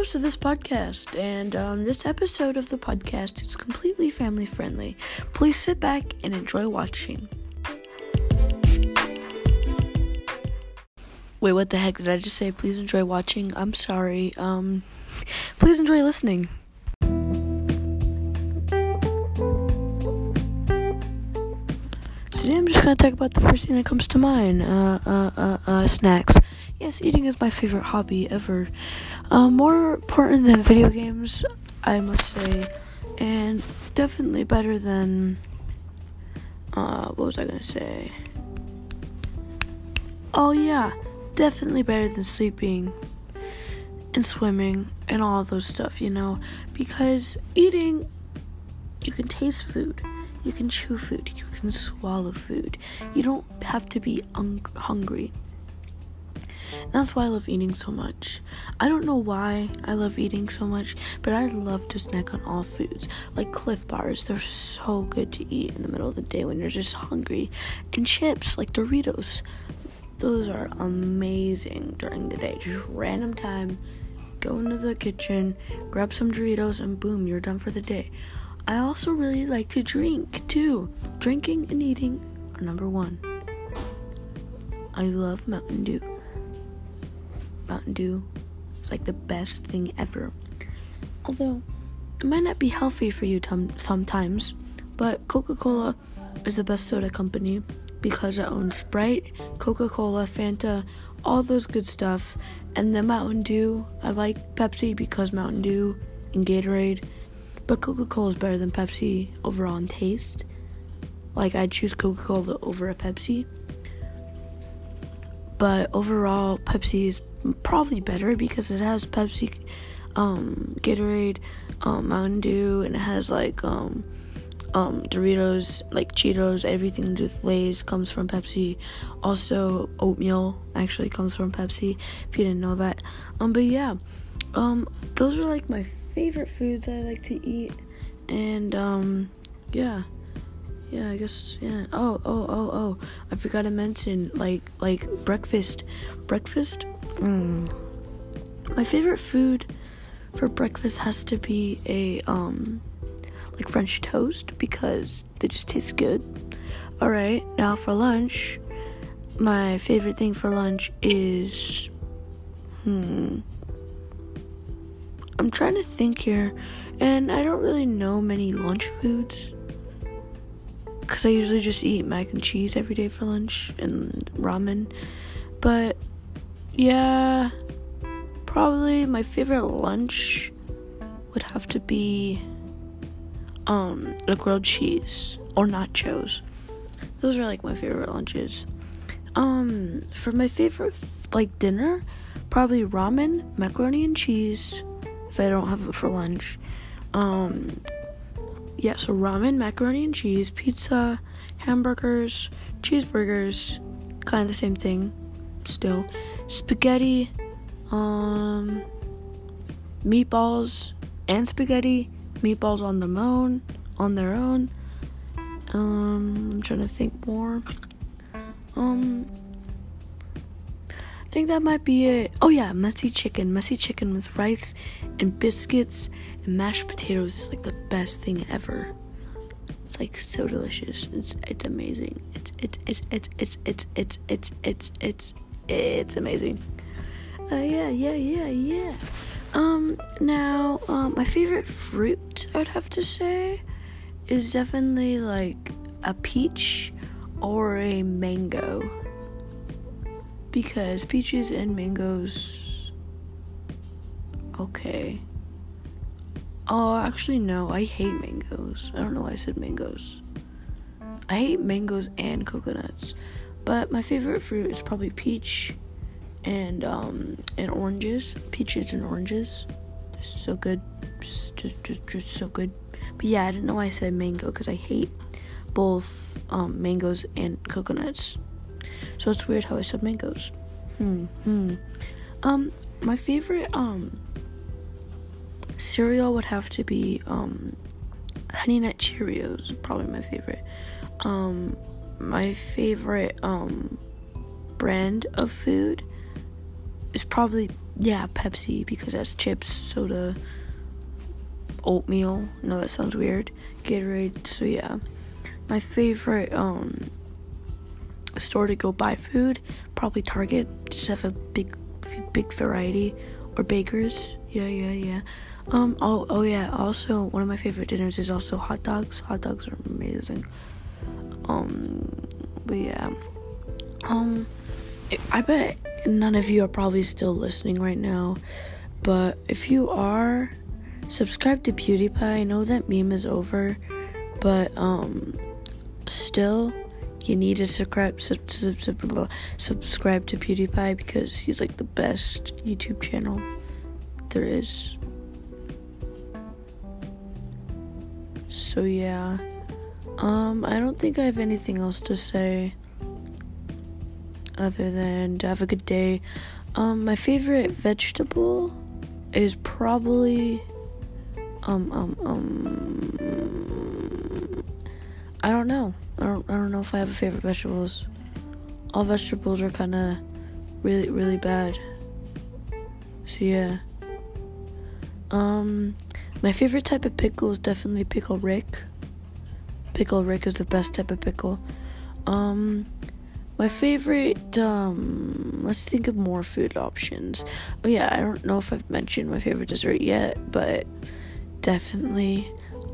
host of this podcast, and um, this episode of the podcast is completely family friendly. Please sit back and enjoy watching. Wait, what the heck did I just say? Please enjoy watching. I'm sorry. Um, please enjoy listening. Today I'm just gonna talk about the first thing that comes to mind. Uh, uh, uh, uh snacks. Yes, eating is my favorite hobby ever. Uh, more important than video games, I must say, and definitely better than. Uh, what was I gonna say? Oh yeah, definitely better than sleeping and swimming and all those stuff, you know, because eating, you can taste food you can chew food, you can swallow food. You don't have to be un- hungry. That's why I love eating so much. I don't know why I love eating so much, but I love to snack on all foods. Like Clif Bars, they're so good to eat in the middle of the day when you're just hungry. And chips, like Doritos, those are amazing during the day. Just random time, go into the kitchen, grab some Doritos, and boom, you're done for the day. I also really like to drink too. Drinking and eating are number one. I love Mountain Dew. Mountain Dew is like the best thing ever. Although it might not be healthy for you sometimes, but Coca Cola is the best soda company because it owns Sprite, Coca Cola, Fanta, all those good stuff. And then Mountain Dew, I like Pepsi because Mountain Dew and Gatorade but Coca Cola is better than Pepsi overall in taste. Like, I'd choose Coca Cola over a Pepsi. But overall, Pepsi is probably better because it has Pepsi, um, Gatorade, um, Mountain Dew, and it has like, um, um, Doritos, like Cheetos, everything with Lay's comes from Pepsi. Also, oatmeal actually comes from Pepsi. If you didn't know that, um, but yeah, um, those are like my favorite foods I like to eat, and um, yeah, yeah, I guess yeah. Oh, oh, oh, oh! I forgot to mention like like breakfast, breakfast. Mm. My favorite food for breakfast has to be a um like French toast because they just taste good. All right, now for lunch, my favorite thing for lunch is hmm I'm trying to think here, and I don't really know many lunch foods. Because I usually just eat mac and cheese every day for lunch and ramen. But yeah, probably my favorite lunch would have to be um a grilled cheese or nachos. Those are like my favorite lunches. Um for my favorite like dinner, probably ramen, macaroni and cheese, if I don't have it for lunch. Um, yeah, so ramen, macaroni and cheese, pizza, hamburgers, cheeseburgers, kind of the same thing still. Spaghetti, um, meatballs and spaghetti, meatballs on their own, on their own. Um, I'm trying to think more. Um, I think that might be it. Oh yeah, messy chicken. Messy chicken with rice and biscuits and mashed potatoes is like the best thing ever. It's like so delicious. It's it's amazing. It's it's it's it's it's it's it's it's it's it's it's amazing. Uh, yeah, yeah, yeah, yeah. Um, now, um, my favorite fruit, I'd have to say, is definitely like a peach or a mango because peaches and mangoes. Okay. Oh, actually, no. I hate mangoes. I don't know why I said mangoes. I hate mangoes and coconuts. But my favorite fruit is probably peach and um and oranges. Peaches and oranges. So good. Just, just, just, just so good. But yeah, I didn't know why I said mango because I hate both um, mangoes and coconuts. So it's weird how I said mangoes. Hmm. Hmm. Um, my favorite um cereal would have to be um Honey Nut Cheerios. Probably my favorite. Um, my favorite um brand of food is probably yeah, Pepsi because that's chips, soda, oatmeal. No, that sounds weird. Gatorade. So yeah, my favorite um store to go buy food probably Target. Just have a big, big variety, or Baker's. Yeah, yeah, yeah. Um. Oh, oh yeah. Also, one of my favorite dinners is also hot dogs. Hot dogs are amazing. Um. But yeah. Um. I bet none of you are probably still listening right now, but if you are, subscribe to PewDiePie. I know that meme is over, but um, still, you need to subscribe sub, sub, sub, subscribe to PewDiePie because he's like the best YouTube channel there is. So yeah, um, I don't think I have anything else to say other than to have a good day. Um, my favorite vegetable is probably um um um I don't know. I don't I don't know if I have a favorite vegetables. All vegetables are kind of really really bad. So yeah. Um my favorite type of pickle is definitely pickle Rick. Pickle Rick is the best type of pickle. Um my favorite, um, let's think of more food options. Oh, yeah, I don't know if I've mentioned my favorite dessert yet, but definitely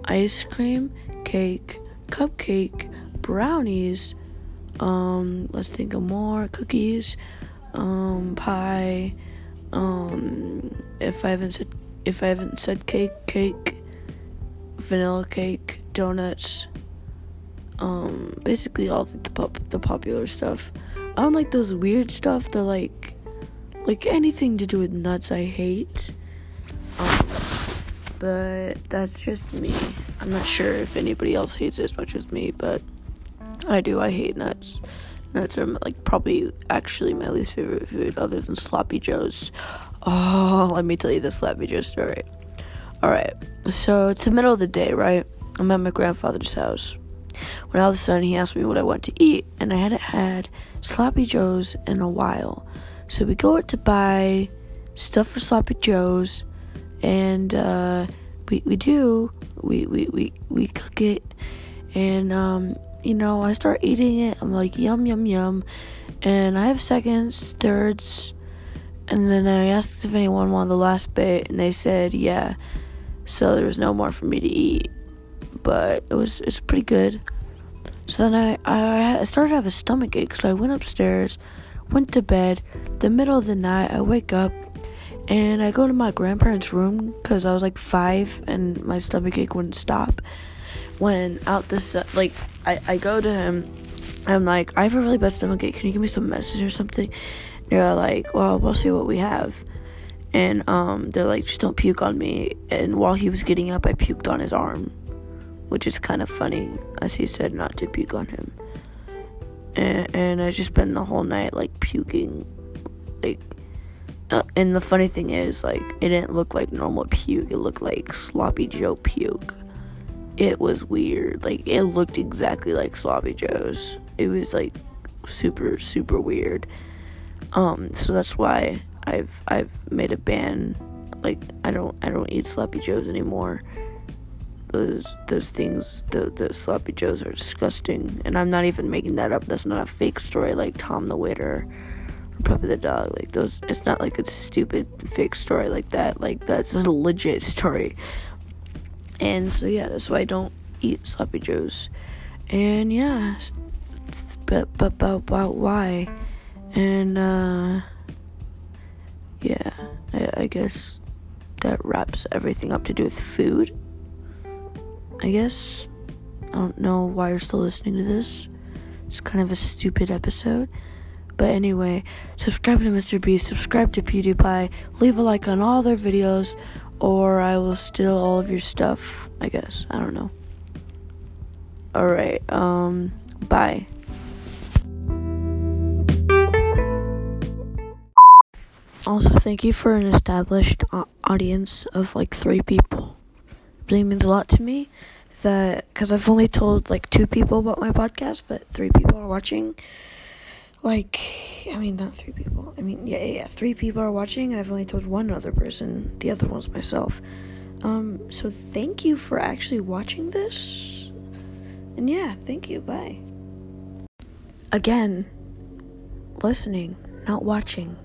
ice cream, cake, cupcake, brownies. Um, let's think of more cookies, um, pie. Um, if I haven't said if I haven't said cake, cake, vanilla cake, donuts, um basically all the pop the popular stuff. I don't like those weird stuff. They're like like anything to do with nuts I hate. Um, but that's just me. I'm not sure if anybody else hates it as much as me, but I do. I hate nuts. Nuts are like probably actually my least favorite food other than sloppy joes. Oh, let me tell you the sloppy joe story. All right. So it's the middle of the day, right? I'm at my grandfather's house when all of a sudden he asked me what I want to eat, and I hadn't had sloppy joes in a while. So we go out to buy stuff for sloppy joes, and uh, we we do we we we we cook it, and um, you know I start eating it. I'm like yum yum yum, and I have seconds, thirds, and then I asked if anyone wanted the last bit, and they said yeah. So there was no more for me to eat but it was it's pretty good. So then I I started to have a stomach ache, so I went upstairs, went to bed. The middle of the night, I wake up and I go to my grandparents' room because I was like five and my stomach ache wouldn't stop. When out this like I I go to him, I'm like I have a really bad stomach ache. Can you give me some message or something? They're like, well, we'll see what we have. And um, they're like, just don't puke on me. And while he was getting up, I puked on his arm which is kind of funny, as he said not to puke on him. And, and I just spent the whole night like puking, like. Uh, and the funny thing is, like, it didn't look like normal puke. It looked like sloppy Joe puke. It was weird. Like, it looked exactly like sloppy Joe's. It was like super, super weird. Um, so that's why I've I've made a ban. Like, I don't I don't eat sloppy Joes anymore those those things the the sloppy joes are disgusting. And i'm not even making that up. That's not a fake story like tom the waiter or puppy the dog. Like those it's not like it's a stupid fake story like that. Like that's a legit story. And so yeah that's why i don't eat sloppy joes. And yeah but but about why? And uh yeah I, I guess that wraps everything up to do with food I guess. I don't know why you're still listening to this. It's kind of a stupid episode. But anyway, subscribe to Mr. Beast, subscribe to PewDiePie, leave a like on all their videos, or I will steal all of your stuff, I guess. I don't know. Alright, um, bye. Also, thank you for an established audience of like three people really means a lot to me that because I've only told like two people about my podcast, but three people are watching. like I mean not three people. I mean yeah, yeah, three people are watching and I've only told one other person. The other one's myself. Um so thank you for actually watching this. And yeah, thank you. Bye. Again, listening, not watching.